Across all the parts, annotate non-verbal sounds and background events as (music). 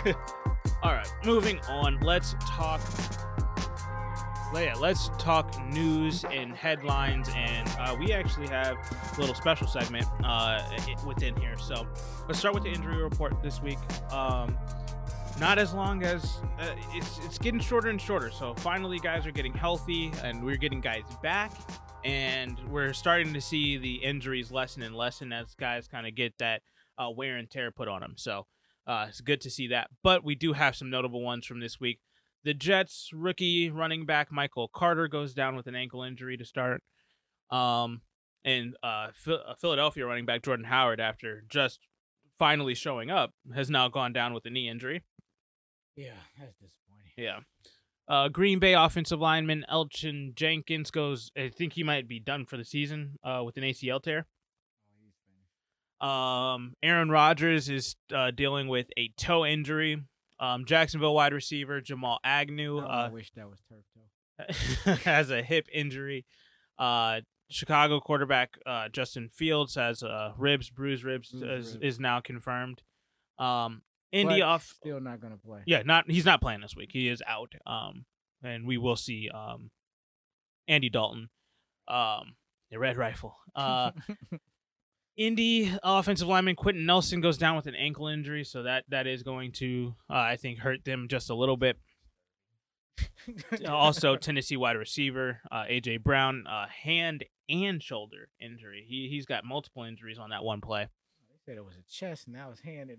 (laughs) All right, moving on. Let's talk. Yeah, let's talk news and headlines, and uh, we actually have a little special segment uh, within here. So let's start with the injury report this week. Um, not as long as uh, it's it's getting shorter and shorter. So finally, guys are getting healthy, and we're getting guys back, and we're starting to see the injuries lessen and lessen as guys kind of get that uh, wear and tear put on them. So uh, it's good to see that. But we do have some notable ones from this week. The Jets rookie running back Michael Carter goes down with an ankle injury to start. Um, and uh, Philadelphia running back Jordan Howard, after just finally showing up, has now gone down with a knee injury. Yeah, that's disappointing. Yeah. Uh, Green Bay offensive lineman Elgton Jenkins goes. I think he might be done for the season uh, with an ACL tear. Um, Aaron Rodgers is uh, dealing with a toe injury. Um, Jacksonville wide receiver Jamal Agnew. Oh, I wish that was turf toe. (laughs) has a hip injury. Uh, Chicago quarterback uh, Justin Fields has uh, ribs, bruised ribs, is, ribs. is now confirmed. Um, Indy off still not gonna play. Yeah, not he's not playing this week. He is out. Um, and we will see um, Andy Dalton, um, the Red Rifle. Uh, (laughs) Indy offensive lineman Quenton Nelson goes down with an ankle injury, so that that is going to uh, I think hurt them just a little bit. (laughs) also, Tennessee wide receiver uh, AJ Brown, uh, hand and shoulder injury. He he's got multiple injuries on that one play. They said it was a chest, and now it's hand. And,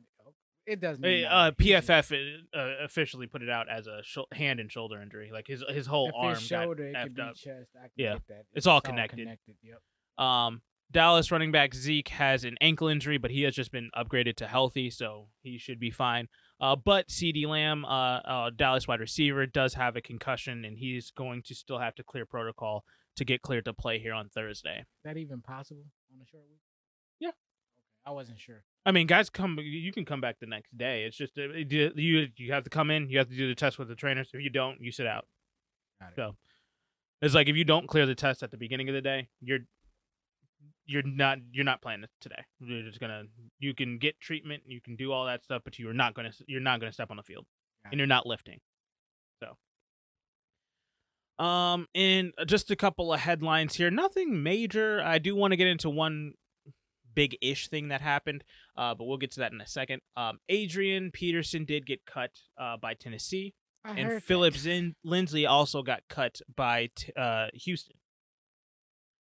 it doesn't. Uh, PFF uh, officially put it out as a sh- hand and shoulder injury. Like his his whole if arm shoulder, got it effed up. Chest. yeah, it's, it's all connected. All connected. Yep. Um, Dallas running back Zeke has an ankle injury, but he has just been upgraded to healthy, so he should be fine. Uh, but CeeDee Lamb, uh, uh, Dallas wide receiver, does have a concussion, and he's going to still have to clear protocol to get cleared to play here on Thursday. Is that even possible on a short week? Yeah. Okay, I wasn't sure. I mean, guys, come. You can come back the next day. It's just uh, you you have to come in. You have to do the test with the trainers. If you don't, you sit out. So it's like if you don't clear the test at the beginning of the day, you're you're not you're not playing today. You're just gonna you can get treatment, you can do all that stuff, but you're not gonna you're not gonna step on the field, and you're not lifting. So. Um, and just a couple of headlines here. Nothing major. I do want to get into one big ish thing that happened, uh, but we'll get to that in a second. Um, Adrian Peterson did get cut uh, by Tennessee, I and Phillips in Lindsay also got cut by t- uh, Houston.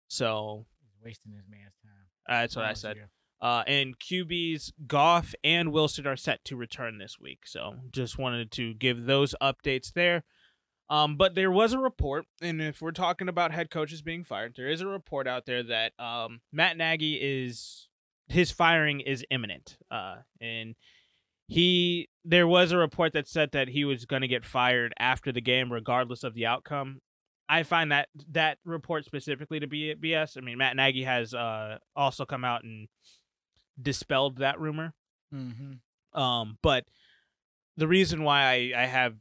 So wasting his man's time. that's what I said. Uh, and QBs Goff and Wilson are set to return this week. So just wanted to give those updates there. Um, but there was a report, and if we're talking about head coaches being fired, there is a report out there that um, Matt Nagy is his firing is imminent. Uh, and he there was a report that said that he was going to get fired after the game, regardless of the outcome. I find that that report specifically to be BS. I mean, Matt Nagy has uh, also come out and dispelled that rumor. Mm-hmm. Um, but the reason why I, I have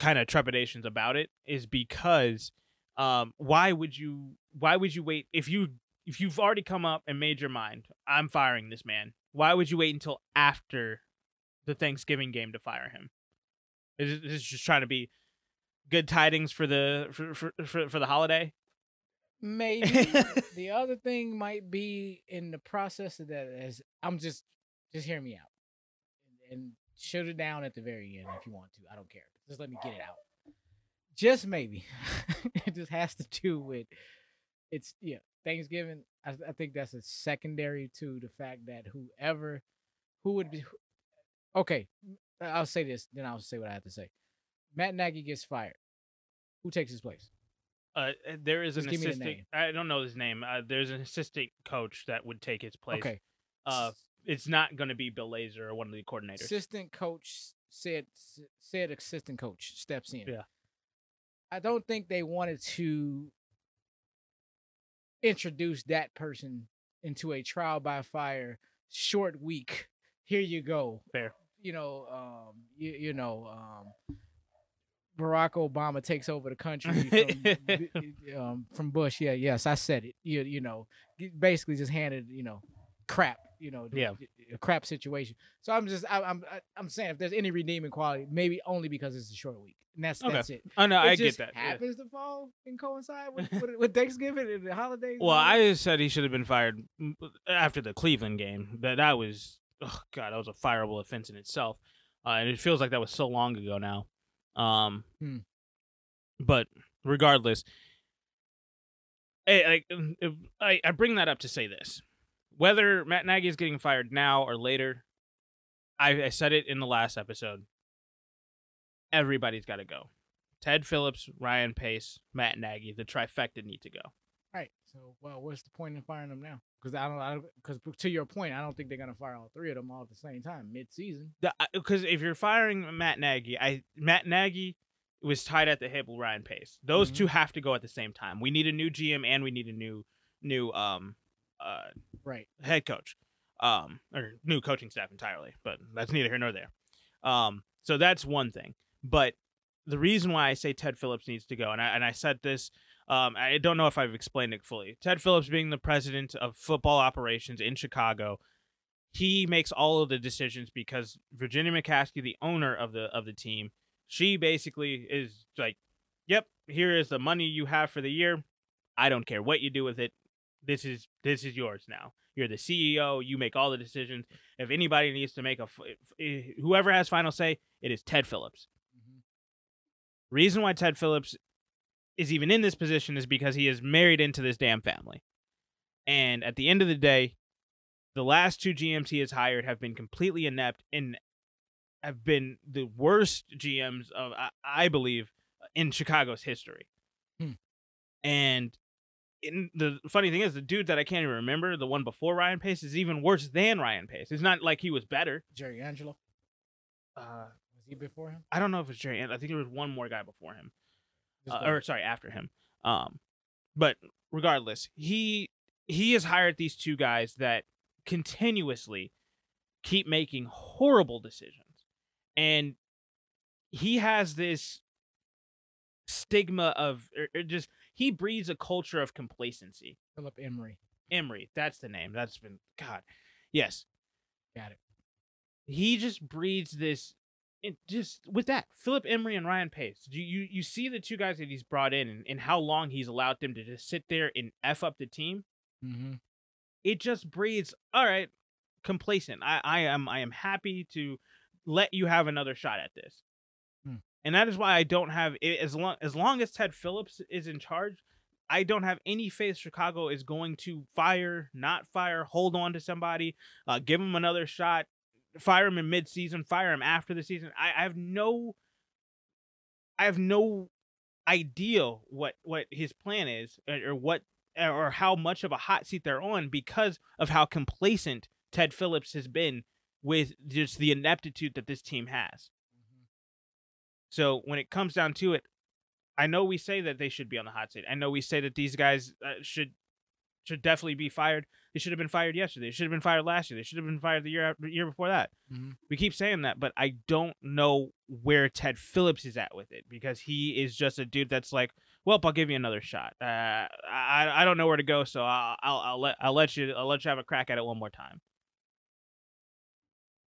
kind of trepidations about it is because um why would you why would you wait if you if you've already come up and made your mind i'm firing this man why would you wait until after the thanksgiving game to fire him This is just trying to be good tidings for the for for for, for the holiday maybe (laughs) the other thing might be in the process of that is i'm just just hear me out and, and shoot it down at the very end if you want to i don't care just let me get it out. Just maybe. (laughs) it just has to do with it's yeah, Thanksgiving. I, I think that's a secondary to the fact that whoever who would be okay, I'll say this, then I'll say what I have to say. Matt Nagy gets fired. Who takes his place? Uh, uh there is Just an assistant. I don't know his name. Uh, there's an assistant coach that would take his place. Okay. Uh, it's not going to be Bill Lazor or one of the coordinators. Assistant coach said said assistant coach steps in. Yeah. I don't think they wanted to introduce that person into a trial by fire short week. Here you go. Fair. You know, um, you, you know, um, Barack Obama takes over the country (laughs) from, um, from Bush. Yeah, yes, I said it. You you know, basically just handed you know crap you know, Yeah. a crap situation. So I'm just, I, I'm, I- I'm saying if there's any redeeming quality, maybe only because it's a short week, and that's Okay. that's it. Oh no, it I get that. yeah. Happens to fall and coincide with, (laughs) with, with Thanksgiving and the holidays. Well. I said he should have been fired mm, after the Cleveland game. That that was, oh god, that was a fireable offense in itself, uh, and it feels like that was so long ago now. Um, Hmm. but regardless, I, I, I I bring that up to say this: whether Matt Nagy is getting fired now or later, I, I said it in the last episode. Everybody's got to go. Ted Phillips, Ryan Pace, Matt Nagy, the trifecta need to go. Right. So, well, what's the point in firing them now? Because I don't, I because to your point, I don't think they're gonna fire all three of them all at the same time mid-season. because if you're firing Matt Nagy, I Matt Nagy was tied at the hip with Ryan Pace. Those Mhm. two have to go at the same time. We need a new GM and we need a new new um uh Right. head coach, um or new coaching staff entirely. But that's neither here nor there. Um, so that's one thing. But the reason why I say Ted Phillips needs to go, and I and I said this. Um, I don't know if I've explained it fully. Ted Phillips being the president of football operations in Chicago, he makes all of the decisions because Virginia McCaskey, the owner of the of the team, she basically is like, "Yep, here is the money you have for the year. I don't care what you do with it. This is this is yours now. You're the CEO. You make all the decisions. If anybody needs to make a, whoever has final say, it is Ted Phillips. Mhm. Reason why Ted Phillips is even in this position is because he is married into this damn family. And at the end of the day, the last two GMs he has hired have been completely inept and have been the worst GMs of I, I believe in Chicago's history. Hmm. And in the funny thing is the dude that I can't even remember, the one before Ryan Pace is even worse than Ryan Pace. It's not like he was better. Jerry Angelo Uh, was he before him? I don't know if it's Jerry. I think there was one more guy before him. Uh, or sorry, after him. Um, but regardless, he he has hired these two guys that continuously keep making horrible decisions, and he has this stigma of or, or just he breeds a culture of complacency. Philip Emery. Emery, that's the name. That's been God, yes. Got it. he just breeds this it just with that Philip Emery and Ryan Pace. You you you see the two guys that he's brought in and, and how long he's allowed them to just sit there and f up the team. Mm-hmm. It just breeds all right, complacent. I I am I am happy to let you have another shot at this. Hmm. And that is why I don't have as long as long as Ted Phillips is in charge, I don't have any faith Chicago is going to fire, not fire, hold on to somebody, uh, give him another shot, fire him in mid-season, fire him after the season. I, I have no, I have no idea what what his plan is or, or what or how much of a hot seat they're on because of how complacent Ted Phillips has been with just the ineptitude that this team has. So when it comes down to it, I know we say that they should be on the hot seat. I know we say that these guys uh, should should definitely be fired. They should have been fired yesterday. They should have been fired last year. They should have been fired the year after, year before that. Mhm. We keep saying that, but I don't know where Ted Phillips is at with it because he is just a dude that's like, well, I'll give you another shot. Uh, I I don't know where to go, so I'll, I'll I'll let I'll let you I'll let you have a crack at it one more time.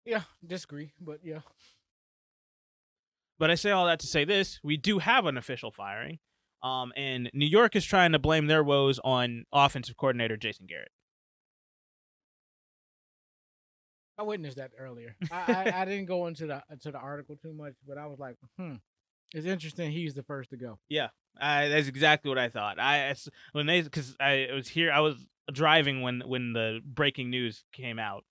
Yeah, disagree, but yeah. But I say all that to say this: we do have an official firing, um, and New York is trying to blame their woes on offensive coordinator Jason Garrett. I witnessed that earlier. I, I, I (laughs) didn't go into the into the article too much, but I was like, hmm, it's interesting. He's the first to go. Uh, that's exactly what I thought. I when they because I was here, I was driving when when the breaking news came out,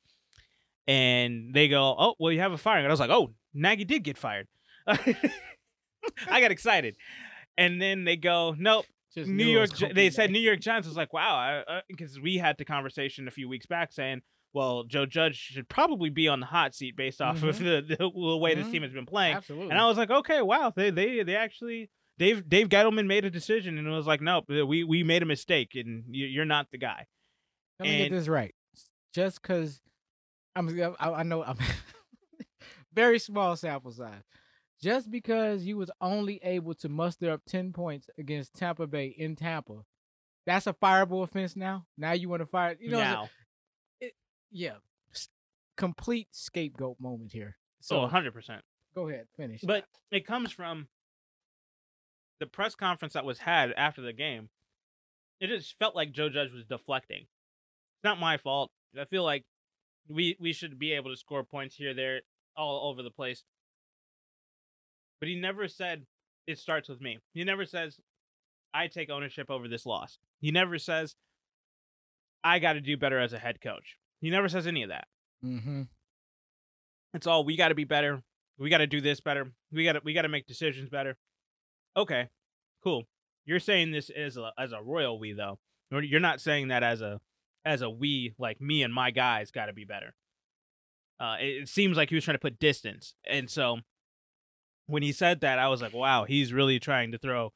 and they go, "Oh, well, you have a firing." And I was like, "Oh, Nagy did get fired." (laughs) I got excited, and then they go, "Nope, Just New York." was Gi- gonna They said. New York Giants was like, "Wow," because we had the conversation a few weeks back saying, "Well, Joe Judge should probably be on the hot seat based off of the, the, the way this Mhm. team has been playing." Absolutely. And I was like, okay, wow, they they they actually Dave Dave Gettleman made a decision and it was like, nope, we we made a mistake and you- you're not the guy. Let me get this right. Just because I'm, I, I know I'm (laughs) very small sample size. Just because you was only able to muster up ten points against Tampa Bay in Tampa, that's a fireable offense now. Now you want to fire? You know, now, yeah. complete scapegoat moment here. Oh, so So 100. percent go ahead, finish. But it comes from the press conference that was had after the game. It just felt like Joe Judge was deflecting. It's not my fault. I feel like we we should be able to score points here, there, all over the place. But he never said it starts with me. He never says I take ownership over this loss. He never says I got to do better as a head coach. He never says any of that. mm-hmm. It's all we got to be better. We got to do this better. We got to we got to make decisions better. Okay, cool. You're saying this as a as a royal we though. You're- not saying that as a as a we like me and my guys got to be better. Uh, it, it seems like he was trying to put distance, and so when he said that, I was like, wow, he's really trying to throw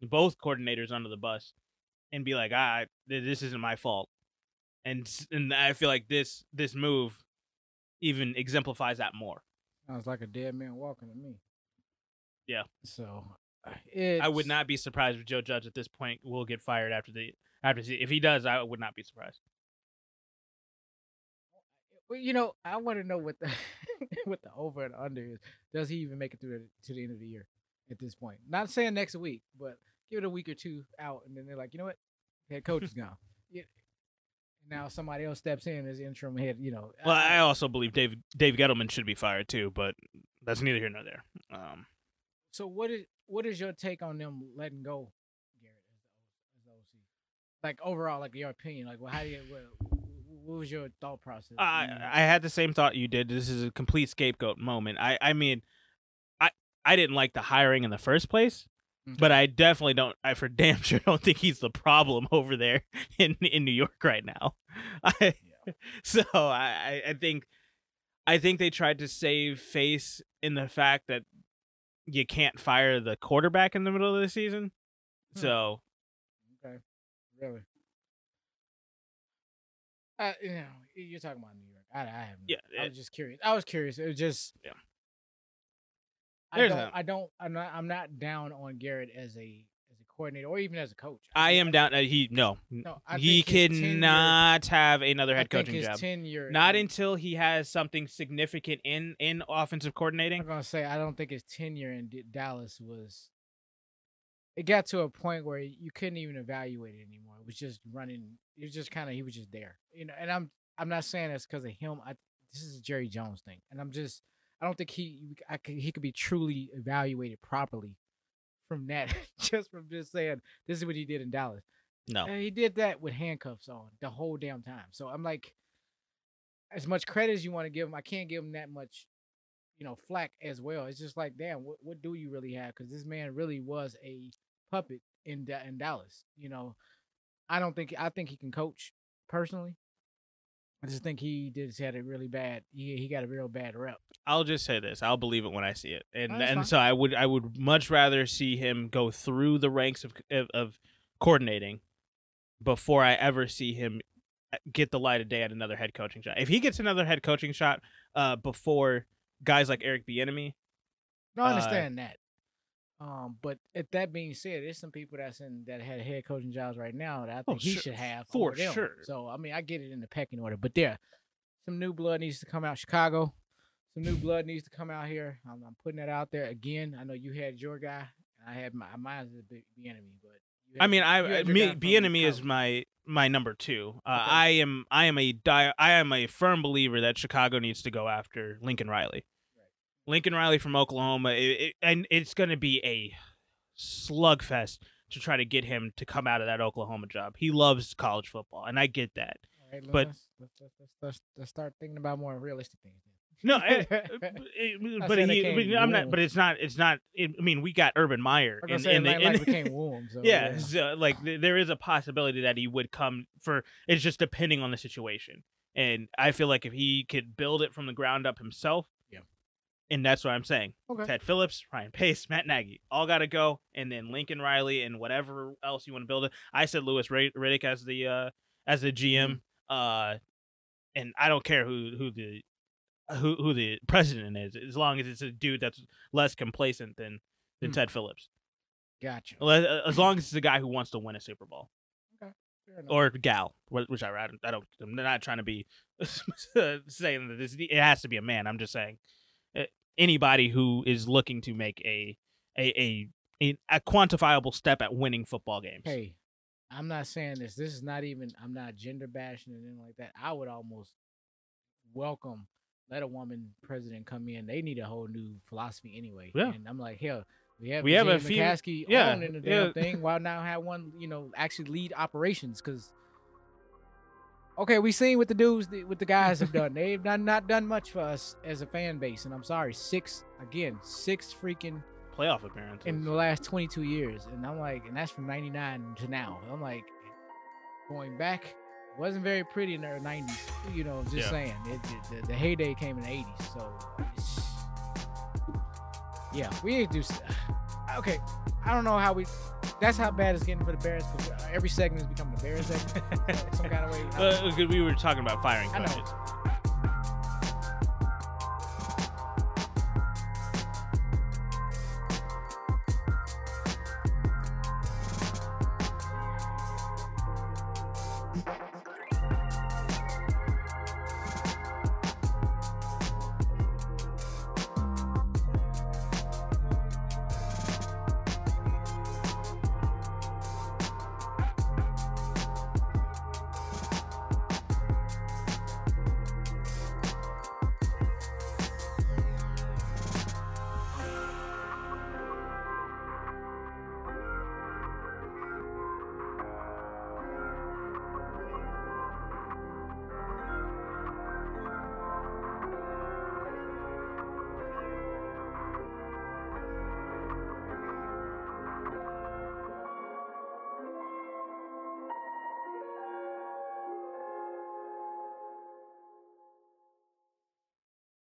both coordinators under the bus and be like, ah, this isn't my fault. And and I feel like this this move even exemplifies that more. Sounds like a dead man walking to me. Yeah. So I would not be surprised if Joe Judge at this point will get fired after the after the, if he does, I would not be surprised. Well, you know, I want to know what the (laughs) what the over and under is. Does he even make it through to the end of the year at this point? Not saying next week, but give it a week or two out, and then they're like, you know what, head coach is gone. Yeah. Now somebody else steps in as interim head. You know. Well, I also believe Dave Dave Gettleman should be fired too, but that's neither here nor there. Um, So what is what is your take on them letting go, Garrett, as the, O- as the OC? Like overall, like your opinion, like well, how do you what, what was your thought process? I I had the same thought you did. This is a complete scapegoat moment. I I mean, I I didn't like the hiring in the first place, but I definitely don't. I for damn (laughs) sure don't think he's the problem over there (laughs) in in New York right now. (laughs) I, so I I- I think I think they tried to save face in the fact that you can't fire the quarterback in the middle of the season. Hmm. So Okay, really. Uh, you know, you're talking about New York. I, I have. Yeah, I was just curious. I was curious. It was just. Yeah. I don't. I don't. I'm not. I'm not down on Garrett as a as a coordinator or even as a coach. I think- am down. Uh, he no, No, I he cannot have another I head coaching job. Tenure Not until he has something significant in in offensive coordinating. I'm gonna say I don't think his tenure in D- Dallas was. It got to a point where you couldn't even evaluate it anymore. It was just running. It was just kind of he was just there, you know. And I'm I'm not saying that's because of him. I this is a Jerry Jones thing, and I'm just I don't think he I could, he could be truly evaluated properly from that. (laughs) just from just saying this is what he did in Dallas. No, And he did that with handcuffs on the whole damn time. So I'm like, as much credit as you want to give him, I can't give him that much, you know, flack as well. It's just like, damn, what, what do you really have? Because this man really was a puppet in Da- in Dallas. You know, I don't think I think he can coach personally. I just think he just had a really bad. He he got a real bad rep. I'll just say this: I'll believe it when I see it, and Oh, and fine. so I would I would much rather see him go through the ranks of of, of coordinating before I ever see him uh, get the light of day at another head coaching shot. If he gets another head coaching shot uh, before guys like Eric Bieniemy, No, I Uh, understand that. Um, but if that being said, there's some people that's in that had head coaching jobs right now that I Oh, think he sure, should have for them. sure. So I mean, I get it in the pecking order, but there, some new blood needs to come out. Chicago, some new blood needs to come out here. I'm, I'm putting that out there again. I know you had your guy. I had my mine's a big enemy, but I mean, I me Bieniemy is my my number two. Uh, Okay. I am I am a di- I am a firm believer that Chicago needs to go after Lincoln Riley. Lincoln Riley from Oklahoma, it, it, and it's going to be a slugfest to try to get him to come out of that Oklahoma job. He loves college football, and I get that. All right, but- let's, let's, let's, let's, start thinking about more realistic things. No, eh, (laughs) eh, Not but he, but I'm not. But it's not. It's not. I mean, we got Urban Meyer in, say in the. like, in- like became warm. So yeah, so, like there is a possibility that he would come for. It's just depending on the situation, and I feel like if he could build it from the ground up himself, Yeah. And that's what I'm saying. Okay. Ted Phillips, Ryan Pace, Matt Nagy, all got to go, and then Lincoln Riley and whatever else you want to build it. I said Louis Riddick as the uh as the GM, uh, and I don't care who who the who who the president is, as long as it's a dude that's less complacent than than Hmm. Ted Phillips. Gotcha. As long as it's a guy who wants to win a Super Bowl enough. or gal, which I rather I don't. I'm not trying to be (laughs) saying that this it has to be a man. I'm just saying anybody who is looking to make a a a a, quantifiable step at winning football games. Hey, I'm not saying this. This is not even. I'm not gender bashing and anything like that. I would almost welcome let a woman president come in. They need a whole new philosophy anyway. Yeah. And I'm like, hell, we have We have a McCaskey yeah, on in the damn thing. Why now have one, you know, actually lead operations? Because okay, we seen what the dudes, what the guys have (laughs) done. They've done not done much for us as a fan base, and I'm sorry, six again, six freaking Playoff appearances. in the last 22 years, and I'm like, and that's from '99 to now. I'm like, going back, wasn't very pretty in the '90s. You know, just Yeah. saying, it, it- the, the heyday came in the '80s. So, it's, yeah, we to do. s- Okay, I don't know how we. That's how bad it's getting for the Bears. Because every segment is becoming a Bears segment, (laughs) some kind of way. Uh, we were talking about firing I know. coaches.